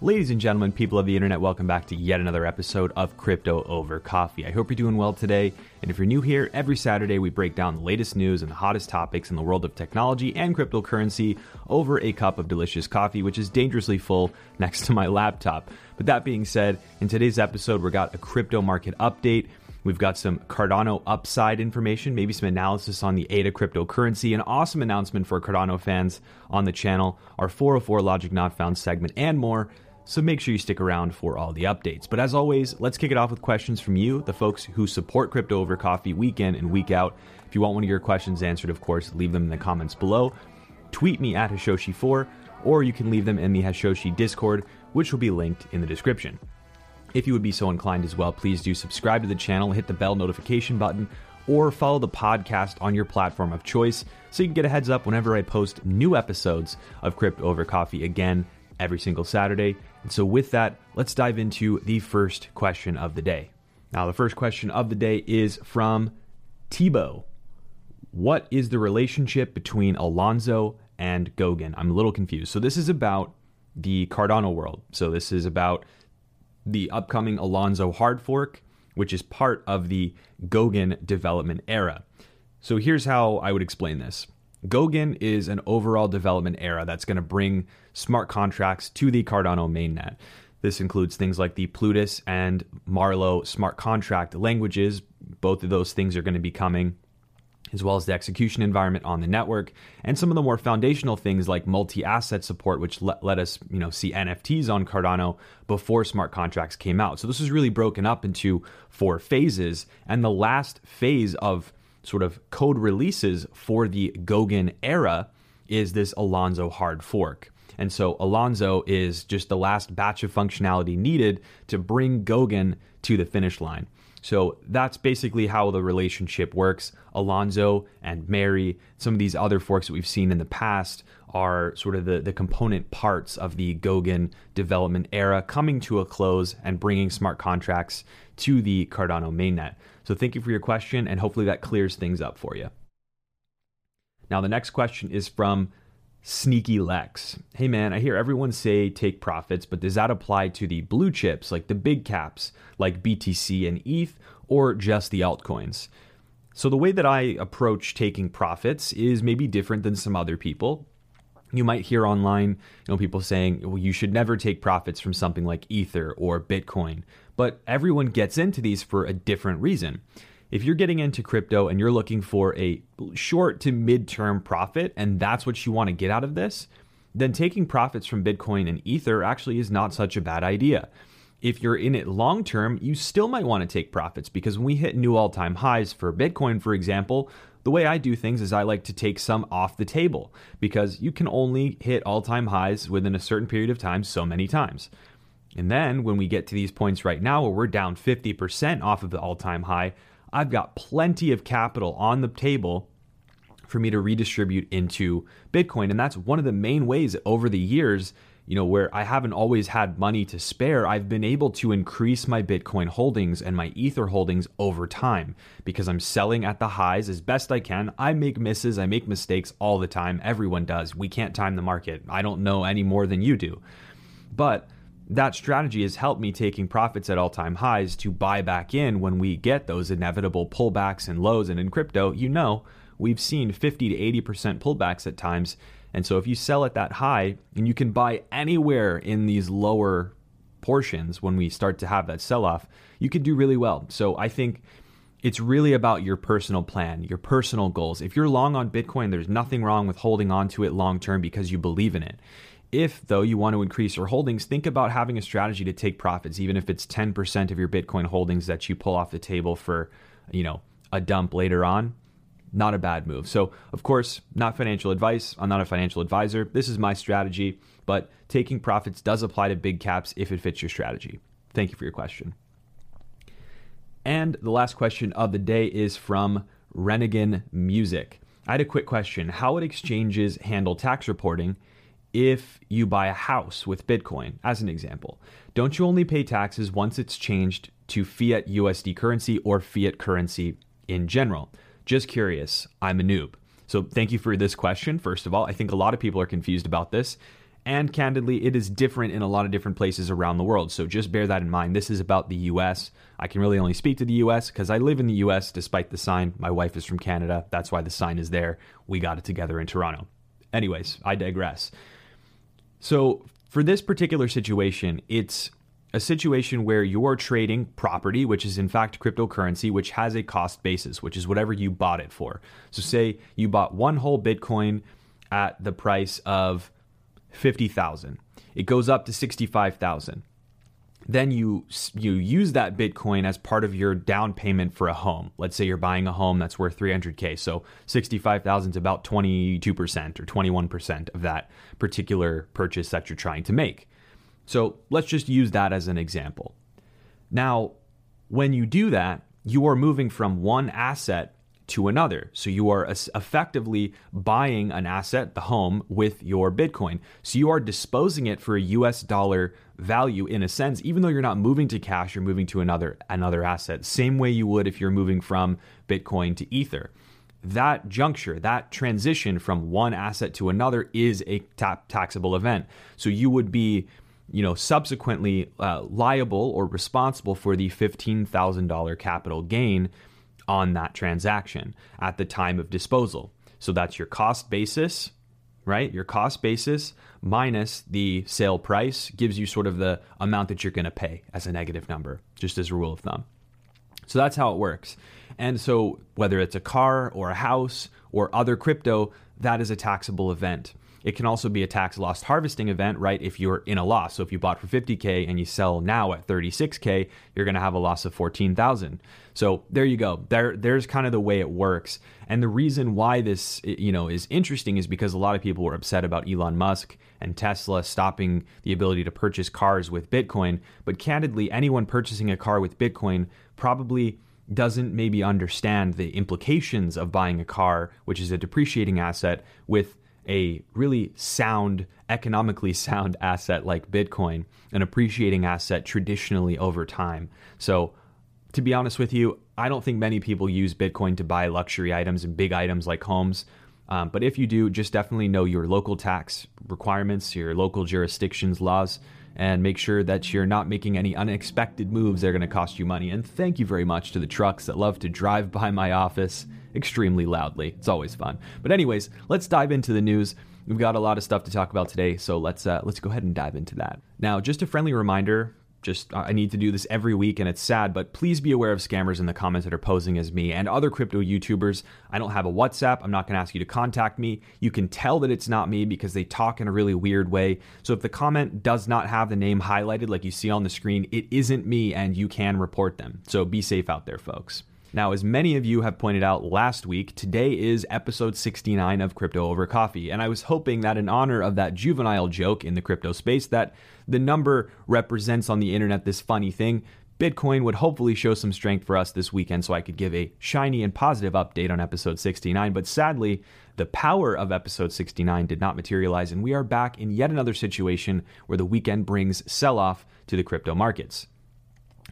Ladies and gentlemen, people of the internet, welcome back to yet another episode of Crypto Over Coffee. I hope you're doing well today. And if you're new here, every Saturday we break down the latest news and the hottest topics in the world of technology and cryptocurrency over a cup of delicious coffee, which is dangerously full next to my laptop. But that being said, in today's episode, we've got a crypto market update. We've got some Cardano upside information, maybe some analysis on the ADA cryptocurrency, an awesome announcement for Cardano fans on the channel, our 404 Logic Not Found segment, and more. So make sure you stick around for all the updates. But as always, let's kick it off with questions from you, the folks who support Crypto Over Coffee week in and week out. If you want one of your questions answered, of course, leave them in the comments below. Tweet me at Hashoshi4, or you can leave them in the Hashoshi Discord, which will be linked in the description. If you would be so inclined as well, please do subscribe to the channel, hit the bell notification button, or follow the podcast on your platform of choice so you can get a heads up whenever I post new episodes of Crypto Over Coffee again every single Saturday. And so, with that, let's dive into the first question of the day. Now, the first question of the day is from Tebow. What is the relationship between Alonzo and Goguen? I'm a little confused. So, this is about the Cardano world. So, this is about the upcoming Alonzo hard fork, which is part of the Goguen development era. So, here's how I would explain this Goguen is an overall development era that's going to bring smart contracts to the Cardano mainnet. This includes things like the Plutus and Marlowe smart contract languages. Both of those things are going to be coming, as well as the execution environment on the network, and some of the more foundational things like multi-asset support, which let, let us, you know, see NFTs on Cardano before smart contracts came out. So this is really broken up into four phases, and the last phase of sort of code releases for the Goguen era is this Alonzo hard fork. And so Alonzo is just the last batch of functionality needed to bring Goguen to the finish line. So that's basically how the relationship works. Alonzo and Mary, some of these other forks that we've seen in the past are sort of the, the component parts of the Goguen development era coming to a close and bringing smart contracts to the Cardano mainnet. So thank you for your question, and hopefully that clears things up for you. Now, the next question is from Sneaky Lex. Hey man, I hear everyone say take profits, but does that apply to the blue chips, like the big caps, like BTC and ETH, or just the altcoins? So, the way that I approach taking profits is maybe different than some other people. You might hear online, you know, people saying, well, you should never take profits from something like Ether or Bitcoin but everyone gets into these for a different reason. If you're getting into crypto and you're looking for a short to mid-term profit and that's what you want to get out of this, then taking profits from Bitcoin and Ether actually is not such a bad idea. If you're in it long term, you still might want to take profits because when we hit new all time highs for Bitcoin, for example, the way I do things is I like to take some off the table because you can only hit all time highs within a certain period of time so many times. And then when we get to these points right now where we're down 50% off of the all time high, I've got plenty of capital on the table for me to redistribute into Bitcoin. And that's one of the main ways over the years, you know, where I haven't always had money to spare, I've been able to increase my Bitcoin holdings and my Ether holdings over time because I'm selling at the highs as best I can. I make misses, I make mistakes all the time. Everyone does. We can't time the market. I don't know any more than you do. But that strategy has helped me taking profits at all time highs to buy back in when we get those inevitable pullbacks and lows. And in crypto, you know, we've seen 50 to 80% pullbacks at times. And so if you sell at that high and you can buy anywhere in these lower portions when we start to have that sell off, you can do really well. So I think it's really about your personal plan, your personal goals. If you're long on Bitcoin, there's nothing wrong with holding on to it long term because you believe in it. If, though, you want to increase your holdings, think about having a strategy to take profits, even if it's 10% of your Bitcoin holdings that you pull off the table for, you know, a dump later on. Not a bad move. So, of course, not financial advice. I'm not a financial advisor. This is my strategy, but taking profits does apply to big caps if it fits your strategy. Thank you for your question. And the last question of the day is from Renegan Music. I had a quick question. How would exchanges handle tax reporting if you buy a house with Bitcoin, as an example, don't you only pay taxes once it's changed to fiat USD currency or fiat currency in general? Just curious, I'm a noob. So thank you for this question. First of all, I think a lot of people are confused about this. And candidly, it is different in a lot of different places around the world. So just bear that in mind. This is about the US. I can really only speak to the US because I live in the US despite the sign. My wife is from Canada. That's why the sign is there. We got it together in Toronto. Anyways, I digress. So for this particular situation, it's a situation where you're trading property, which is in fact cryptocurrency, which has a cost basis, which is whatever you bought it for. So, say you bought one whole Bitcoin at the price of 50,000. It goes up to 65,000. Then you you use that Bitcoin as part of your down payment for a home. Let's say you're buying a home that's worth 300k. So 65,000 is about 22% or 21% of that particular purchase that you're trying to make. So let's just use that as an example. Now, when you do that, you are moving from one asset to another. So you are effectively buying an asset, the home, with your Bitcoin. So you are disposing it for a US dollar value in a sense, even though you're not moving to cash, you're moving to another another asset. Same way you would if you're moving from Bitcoin to Ether. That juncture, that transition from one asset to another is a ta- taxable event. So you would be you know, subsequently uh, liable or responsible for the $15,000 capital gain on that transaction at the time of disposal. So that's your cost basis, right? Your cost basis minus the sale price gives you sort of the amount that you're going to pay as a negative number, just as a rule of thumb. So that's how it works. And so whether it's a car or a house or other crypto, that is a taxable event. It can also be a tax loss harvesting event, right? If you're in a loss. So if you bought for 50K and you sell now at 36K, you're going to have a loss of 14,000. So there you go. There, there's kind of the way it works. And the reason why this, you know, is interesting is because a lot of people were upset about Elon Musk and Tesla stopping the ability to purchase cars with Bitcoin. But candidly, anyone purchasing a car with Bitcoin probably doesn't maybe understand the implications of buying a car, which is a depreciating asset, with a really sound, economically sound asset like Bitcoin, an appreciating asset traditionally over time. So, to be honest with you, I don't think many people use Bitcoin to buy luxury items and big items like homes. Um, but if you do, just definitely know your local tax requirements, your local jurisdiction's laws, and make sure that you're not making any unexpected moves that are going to cost you money. And thank you very much to the trucks that love to drive by my office extremely loudly. It's always fun. But anyways, let's dive into the news. We've got a lot of stuff to talk about today, so let's uh, let's go ahead and dive into that. Now, just a friendly reminder just I need to do this every week and it's sad, but please be aware of scammers in the comments that are posing as me and other crypto YouTubers. I don't have a WhatsApp. I'm not going to ask you to contact me. You can tell that it's not me because they talk in a really weird way. So if the comment does not have the name highlighted like you see on the screen, it isn't me and you can report them. So be safe out there, folks. Now, as many of you have pointed out last week, today is episode 69 of Crypto Over Coffee, and I was hoping that in honor of that juvenile joke in the crypto space that the number represents on the internet this funny thing, Bitcoin would hopefully show some strength for us this weekend so I could give a shiny and positive update on episode 69. But sadly, the power of episode 69 did not materialize, and we are back in yet another situation where the weekend brings sell off to the crypto markets.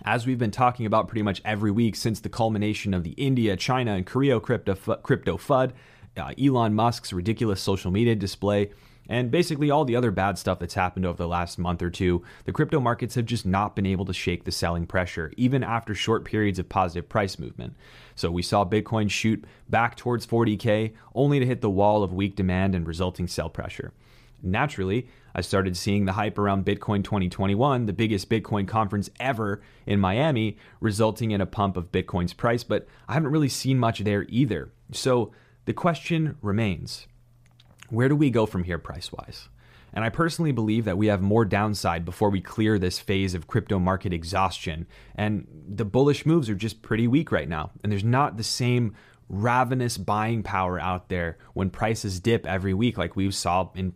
As we've been talking about pretty much every week since the culmination of the India, China, and Korea crypto, crypto FUD, uh, Elon Musk's ridiculous social media display, and basically all the other bad stuff that's happened over the last month or two, the crypto markets have just not been able to shake the selling pressure, even after short periods of positive price movement. So we saw Bitcoin shoot back towards 40K, only to hit the wall of weak demand and resulting sell pressure. Naturally, I started seeing the hype around Bitcoin 2021, the biggest Bitcoin conference ever in Miami, resulting in a pump of Bitcoin's price, but I haven't really seen much there either. So the question remains where do we go from here price wise? And I personally believe that we have more downside before we clear this phase of crypto market exhaustion. And the bullish moves are just pretty weak right now. And there's not the same ravenous buying power out there when prices dip every week like we saw in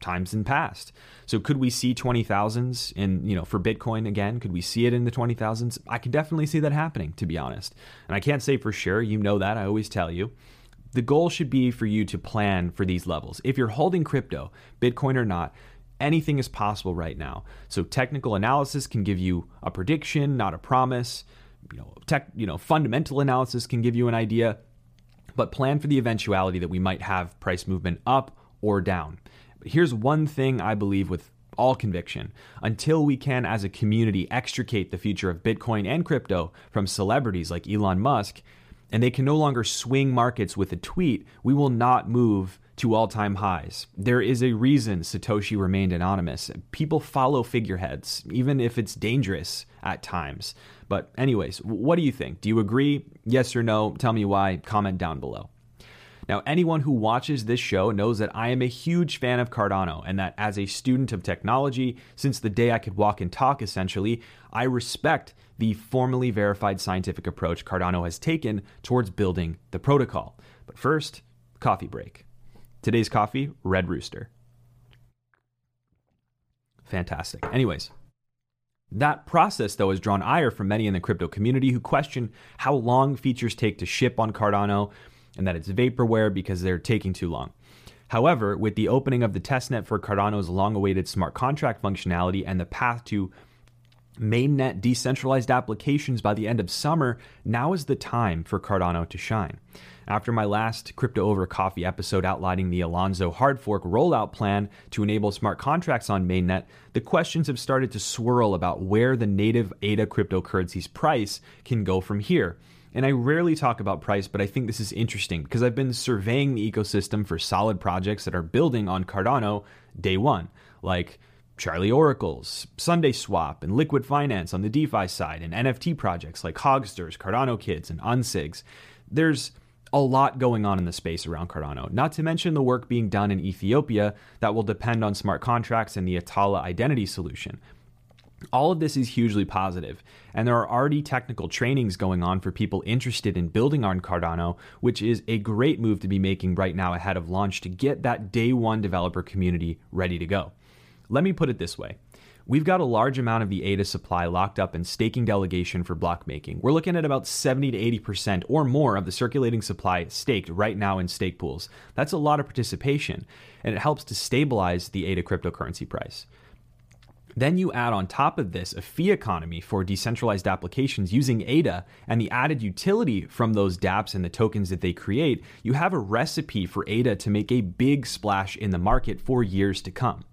times in past. So could we see 20,000s in, you know, for Bitcoin again? Could we see it in the 20,000s? I could definitely see that happening, to be honest. And I can't say for sure, you know that, I always tell you. The goal should be for you to plan for these levels. If you're holding crypto, Bitcoin or not, anything is possible right now. So technical analysis can give you a prediction, not a promise. You know, tech, you know, fundamental analysis can give you an idea, but plan for the eventuality that we might have price movement up or down Here's one thing I believe with all conviction. Until we can, as a community, extricate the future of Bitcoin and crypto from celebrities like Elon Musk, and they can no longer swing markets with a tweet, we will not move to all time highs. There is a reason Satoshi remained anonymous. People follow figureheads, even if it's dangerous at times. But, anyways, what do you think? Do you agree? Yes or no? Tell me why. Comment down below. Now, anyone who watches this show knows that I am a huge fan of Cardano, and that as a student of technology, since the day I could walk and talk essentially, I respect the formally verified scientific approach Cardano has taken towards building the protocol. But first, coffee break. Today's coffee, Red Rooster. Fantastic. Anyways, that process, though, has drawn ire from many in the crypto community who question how long features take to ship on Cardano and that it's vaporware because they're taking too long. However, with the opening of the testnet for Cardano's long awaited smart contract functionality and the path to mainnet decentralized applications by the end of summer, now is the time for Cardano to shine. After my last Crypto Over Coffee episode outlining the Alonzo hard fork rollout plan to enable smart contracts on mainnet, the questions have started to swirl about where the native ADA cryptocurrency's price can go from here. And I rarely talk about price, but I think this is interesting because I've been surveying the ecosystem for solid projects that are building on Cardano day one, like Charli3 Oracles, SundaeSwap, and Liqwid Finance on the DeFi side, and NFT projects like Hogsters, Cardano Kids, and Unsigs. There's a lot going on in the space around Cardano, not to mention the work being done in Ethiopia that will depend on smart contracts and the Atala identity solution. All of this is hugely positive, and there are already technical trainings going on for people interested in building on Cardano, which is a great move to be making right now ahead of launch to get that day one developer community ready to go. Let me put it this way. We've got a large amount of the ADA supply locked up in staking delegation for block making. We're looking at about 70 to 80% or more of the circulating supply staked right now in stake pools. That's a lot of participation, and it helps to stabilize the ADA cryptocurrency price. Then you add on top of this a fee economy for decentralized applications using ADA and the added utility from those dApps and the tokens that they create, you have a recipe for ADA to make a big splash in the market for years to come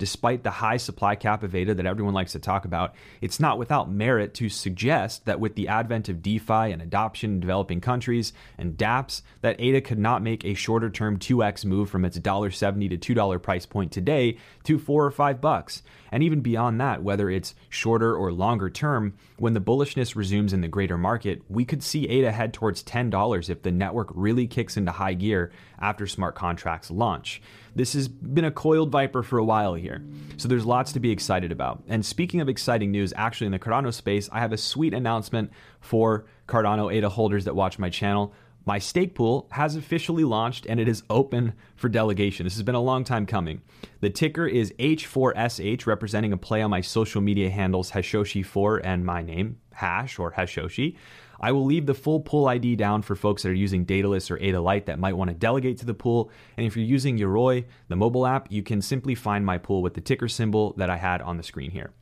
despite the high supply cap of ADA that everyone likes to talk about, it's not without merit to suggest that with the advent of DeFi and adoption in developing countries and dApps, that ADA could not make a shorter term 2x move from its $1.70 to $2 price point today to 4 or 5 bucks. And even beyond that, whether it's shorter or longer term, when the bullishness resumes in the greater market, we could see ADA head towards $10 if the network really kicks into high gear after smart contracts launch. This has been a coiled viper for a while here, so there's lots to be excited about. And speaking of exciting news, actually in the Cardano space, I have a sweet announcement for Cardano ADA holders that watch my channel. My stake pool has officially launched and it is open for delegation. This has been a long time coming. The ticker is H4SH, representing a play on my social media handles Hashoshi4 and my name, Hash or Hashoshi. I will leave the full pool ID down for folks that are using Daedalus or Ada Lite that might want to delegate to the pool. And if you're using Yoroi, the mobile app, you can simply find my pool with the ticker symbol that I had on the screen here.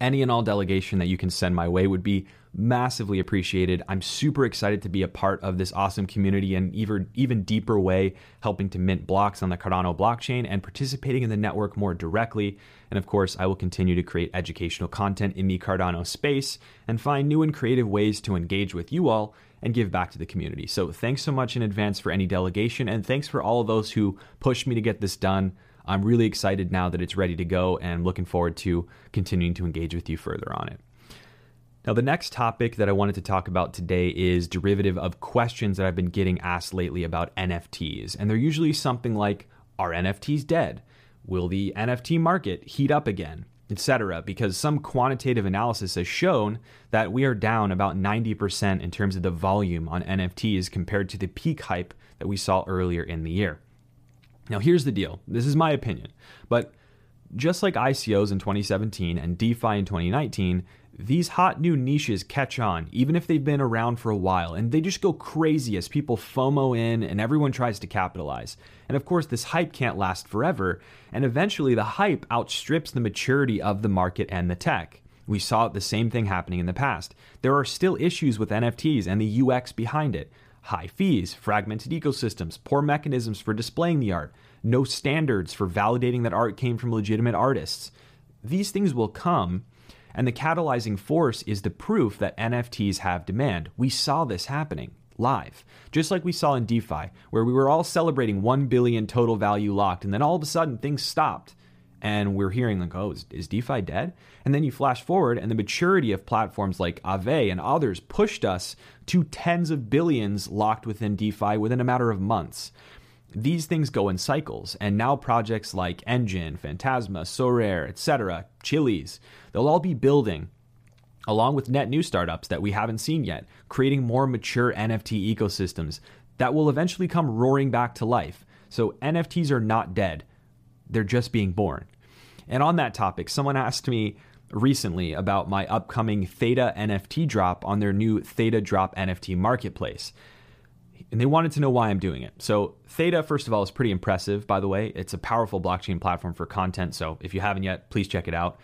Any and all delegation that you can send my way would be massively appreciated. I'm super excited to be a part of this awesome community and even even deeper way helping to mint blocks on the Cardano blockchain and participating in the network more directly. And of course, I will continue to create educational content in the Cardano space and find new and creative ways to engage with you all and give back to the community. So, thanks so much in advance for any delegation and thanks for all of those who pushed me to get this done. I'm really excited now that it's ready to go and looking forward to continuing to engage with you further on it. Now, the next topic that I wanted to talk about today is derivative of questions that I've been getting asked lately about NFTs. And they're usually something like Are NFTs dead? Will the NFT market heat up again? Etc. Because some quantitative analysis has shown that we are down about 90% in terms of the volume on NFTs compared to the peak hype that we saw earlier in the year. Now, here's the deal this is my opinion, but just like ICOs in 2017 and DeFi in 2019, these hot new niches catch on, even if they've been around for a while, and they just go crazy as people FOMO in and everyone tries to capitalize. And of course, this hype can't last forever, and eventually the hype outstrips the maturity of the market and the tech. We saw the same thing happening in the past. There are still issues with NFTs and the UX behind it high fees, fragmented ecosystems, poor mechanisms for displaying the art, no standards for validating that art came from legitimate artists. These things will come, and the catalyzing force is the proof that NFTs have demand. We saw this happening live, just like we saw in DeFi, where we were all celebrating 1 billion total value locked, and then all of a sudden things stopped. And we're hearing, like, oh, is, is DeFi dead? And then you flash forward, and the maturity of platforms like Aave and others pushed us to tens of billions locked within DeFi within a matter of months these things go in cycles, and now projects like Enjin, Phantasma, Sorare, etc., Chiliz, they'll all be building along with net new startups that we haven't seen yet, creating more mature NFT ecosystems that will eventually come roaring back to life. So NFTs are not dead, they're just being born. And on that topic, someone asked me recently about my upcoming Theta NFT drop on their new Theta Drop NFT marketplace and they wanted to know why I'm doing it. So, Theta, first of all, is pretty impressive, by the way. It's a powerful blockchain platform for content. So, if you haven't yet, please check it out.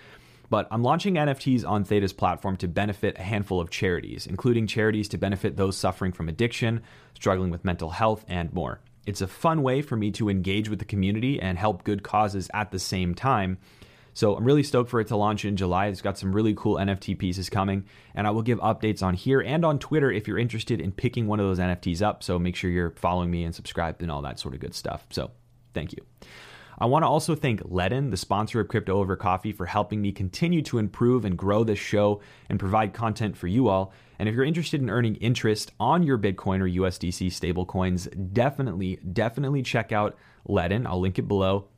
But I'm launching NFTs on Theta's platform to benefit a handful of charities, including charities to benefit those suffering from addiction, struggling with mental health, and more. It's a fun way for me to engage with the community and help good causes at the same time so I'm really stoked for it to launch in July. It's got some really cool NFT pieces coming, and I will give updates on here and on Twitter if you're interested in picking one of those NFTs up. So make sure you're following me and subscribed and all that sort of good stuff. So thank you. I want to also thank Ledn, the sponsor of Crypto Over Coffee, for helping me continue to improve and grow this show and provide content for you all. And if you're interested in earning interest on your Bitcoin or USDC stablecoins, definitely, definitely check out Ledn. I'll link it below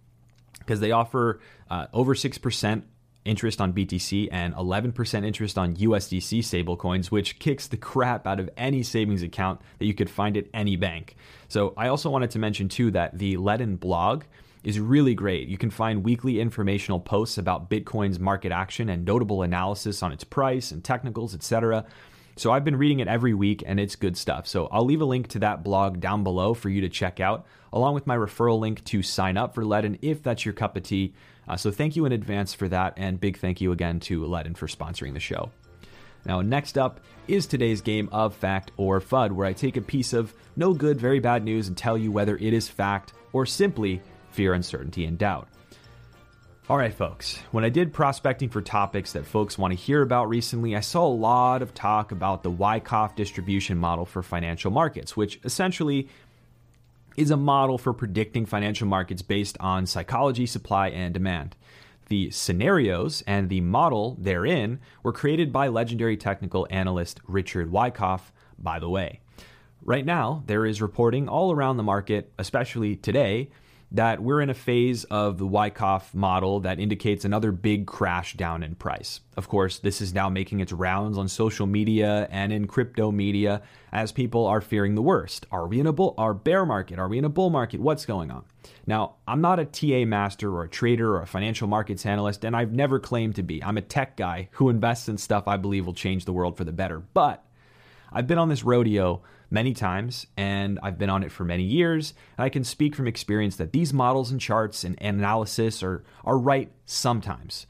because they offer uh, over 6% interest on BTC and 11% interest on USDC stablecoins, which kicks the crap out of any savings account that you could find at any bank. So, I also wanted to mention too that the Ledn blog is really great. You can find weekly informational posts about Bitcoin's market action and notable analysis on its price and technicals, etc. So I've been reading it every week and it's good stuff. So I'll leave a link to that blog down below for you to check out, along with my referral link to sign up for Ledn if that's your cup of tea. Uh, so thank you in advance for that, and big thank you again to Ledn for sponsoring the show. Now, next up is today's game of Fact or FUD, where I take a piece of no good, very bad news and tell you whether it is fact or simply fear, uncertainty, and doubt. All right, folks. When I did prospecting for topics that folks want to hear about recently, I saw a lot of talk about the Wyckoff distribution model for financial markets, which essentially is a model for predicting financial markets based on psychology, supply, and demand. The scenarios and the model therein were created by legendary technical analyst Richard Wyckoff, by the way. Right now, there is reporting all around the market, especially today, that we're in a phase of the Wyckoff model that indicates another big crash down in price. Of course, this is now making its rounds on social media and in crypto media as people are fearing the worst. Are we in a bull our bear market? Are we in a bull market? What's going on? Now, I'm not a TA master or a trader or a financial markets analyst, and I've never claimed to be. I'm a tech guy who invests in stuff I believe will change the world for the better. But I've been on this rodeo many times, and I've been on it for many years. I can speak from experience that these models and charts and analysis are, are right sometimes.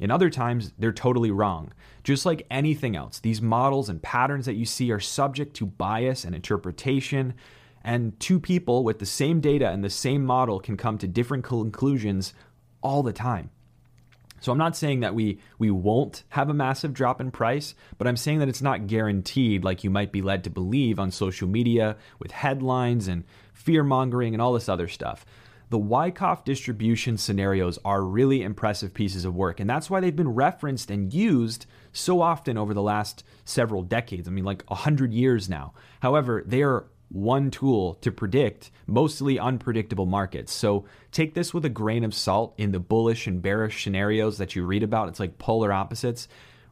In other times, they're totally wrong. Just like anything else, these models and patterns that you see are subject to bias and interpretation, and two people with the same data and the same model can come to different conclusions all the time. So I'm not saying that we we won't have a massive drop in price, but I'm saying that it's not guaranteed like you might be led to believe on social media with headlines and fear mongering and all this other stuff. The Wyckoff distribution scenarios are really impressive pieces of work, and that's why they've been referenced and used so often over the last several decades. I mean, like 100 years now. However, they are one tool to predict mostly unpredictable markets. So take this with a grain of salt in the bullish and bearish scenarios that you read about. It's like polar opposites.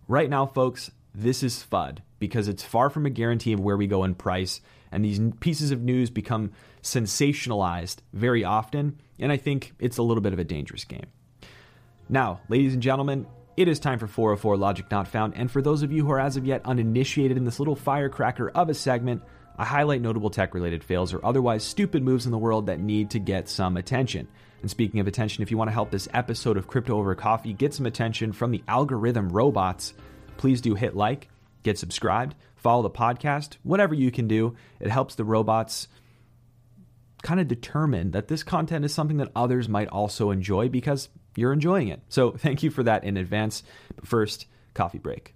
Right now, folks, this is FUD because it's far from a guarantee of where we go in price. And these pieces of news become sensationalized very often. And I think it's a little bit of a dangerous game. Now, ladies and gentlemen, it is time for 404 Logic Not Found. And for those of you who are as of yet uninitiated in this little firecracker of a segment, I highlight notable tech related fails or otherwise stupid moves in the world that need to get some attention. And speaking of attention, if you want to help this episode of Crypto Over Coffee get some attention from the algorithm robots, please do hit like, get subscribed, follow the podcast, whatever you can do. It helps the robots kind of determine that this content is something that others might also enjoy because you're enjoying it. So thank you for that in advance. But first, coffee break.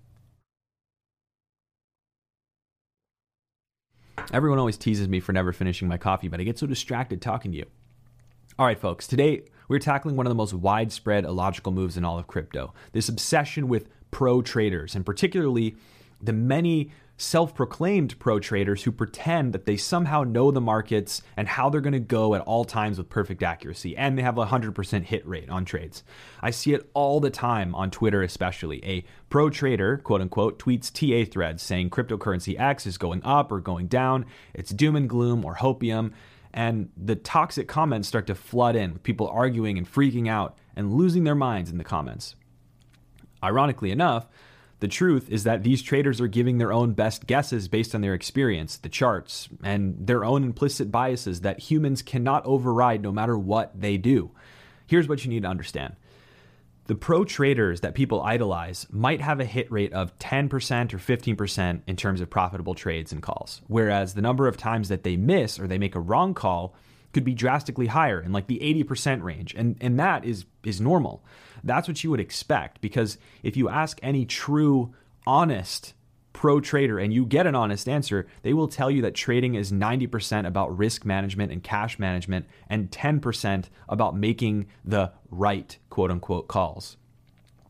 Everyone always teases me for never finishing my coffee, but I get so distracted talking to you. All right, folks, today we're tackling one of the most widespread illogical moves in all of crypto this obsession with pro traders, and particularly the many self proclaimed pro traders who pretend that they somehow know the markets and how they're going to go at all times with perfect accuracy, and they have a 100% hit rate on trades. I see it all the time on Twitter, especially. A pro trader, quote unquote, tweets TA threads saying cryptocurrency X is going up or going down, it's doom and gloom or hopium. And the toxic comments start to flood in with people arguing and freaking out and losing their minds in the comments. Ironically enough, the truth is that these traders are giving their own best guesses based on their experience, the charts, and their own implicit biases that humans cannot override no matter what they do. Here's what you need to understand the pro traders that people idolize might have a hit rate of 10% or 15% in terms of profitable trades and calls, whereas the number of times that they miss or they make a wrong call could be drastically higher in like the 80% range. And, and that is, is normal. That's what you would expect because if you ask any true, honest pro trader and you get an honest answer, they will tell you that trading is 90% about risk management and cash management and 10% about making the right quote unquote calls.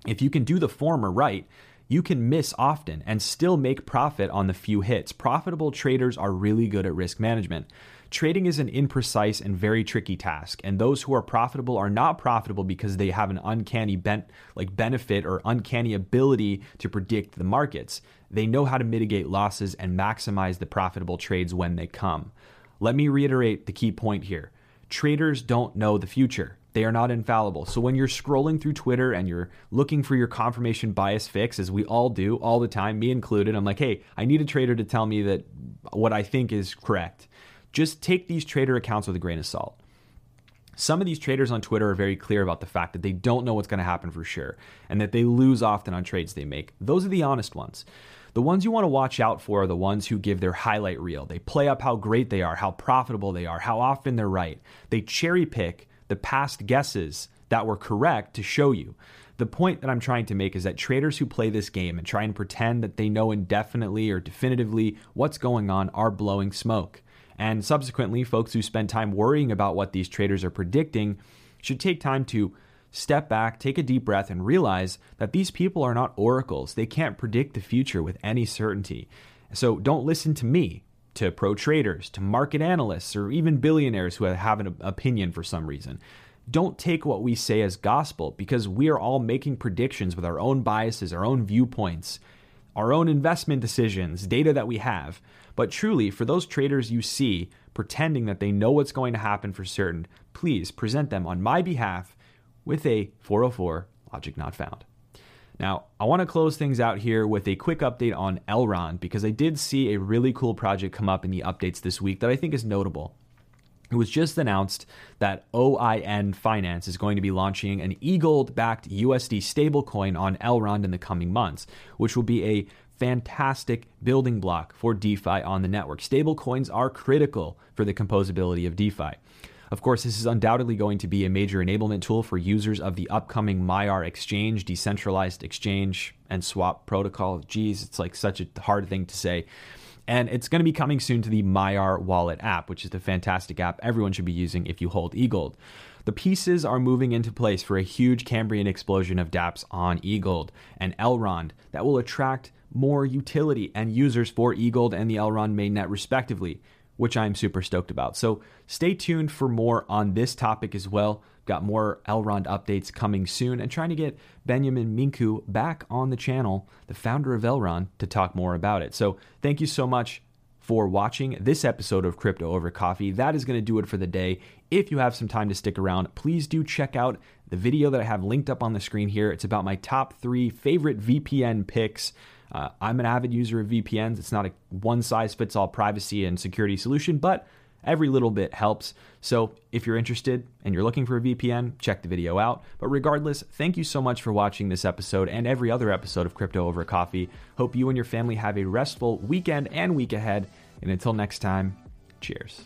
If you can do the former right, you can miss often and still make profit on the few hits. Profitable traders are really good at risk management. Trading is an imprecise and very tricky task, and those who are profitable are not profitable because they have an uncanny bent like benefit or uncanny ability to predict the markets. They know how to mitigate losses and maximize the profitable trades when they come. Let me reiterate the key point here. Traders don't know the future. They are not infallible. So when you're scrolling through Twitter and you're looking for your confirmation bias fix, as we all do all the time, me included, I'm like, hey, I need a trader to tell me that what I think is correct. Just take these trader accounts with a grain of salt. Some of these traders on Twitter are very clear about the fact that they don't know what's going to happen for sure and that they lose often on trades they make. Those are the honest ones. The ones you want to watch out for are the ones who give their highlight reel. They play up how great they are, how profitable they are, how often they're right. They cherry pick the past guesses that were correct to show you. The point that I'm trying to make is that traders who play this game and try and pretend that they know indefinitely or definitively what's going on are blowing smoke. And subsequently, folks who spend time worrying about what these traders are predicting should take time to step back, take a deep breath, and realize that these people are not oracles. They can't predict the future with any certainty. So don't listen to me, to pro traders, to market analysts, or even billionaires who have an opinion for some reason. Don't take what we say as gospel because we are all making predictions with our own biases, our own viewpoints, our own investment decisions, data that we have. But truly, for those traders you see pretending that they know what's going to happen for certain, please present them on my behalf with a 404 logic not found. Now, I want to close things out here with a quick update on Elrond because I did see a really cool project come up in the updates this week that I think is notable. It was just announced that OIN Finance is going to be launching an eGold backed USD stablecoin on Elrond in the coming months, which will be a fantastic building block for DeFi on the network. Stablecoins are critical for the composability of DeFi. Of course, this is undoubtedly going to be a major enablement tool for users of the upcoming Maiar exchange, decentralized exchange and swap protocol. Geez, it's like such a hard thing to say. And it's going to be coming soon to the Maiar wallet app, which is the fantastic app everyone should be using if you hold eGold. The pieces are moving into place for a huge Cambrian explosion of dApps on eGold and Elrond that will attract more utility and users for eGold and the Elrond mainnet, respectively, which I'm super stoked about. So stay tuned for more on this topic as well. Got more Elrond updates coming soon and trying to get Beniamin Mincu back on the channel, the founder of Elrond, to talk more about it. So thank you so much for watching this episode of Crypto Over Coffee. That is going to do it for the day. If you have some time to stick around, please do check out the video that I have linked up on the screen here. It's about my top three favorite VPN picks. Uh, I'm an avid user of VPNs. It's not a one size fits all privacy and security solution, but every little bit helps. So if you're interested and you're looking for a VPN, check the video out. But regardless, thank you so much for watching this episode and every other episode of Crypto Over Coffee. Hope you and your family have a restful weekend and week ahead. And until next time, cheers.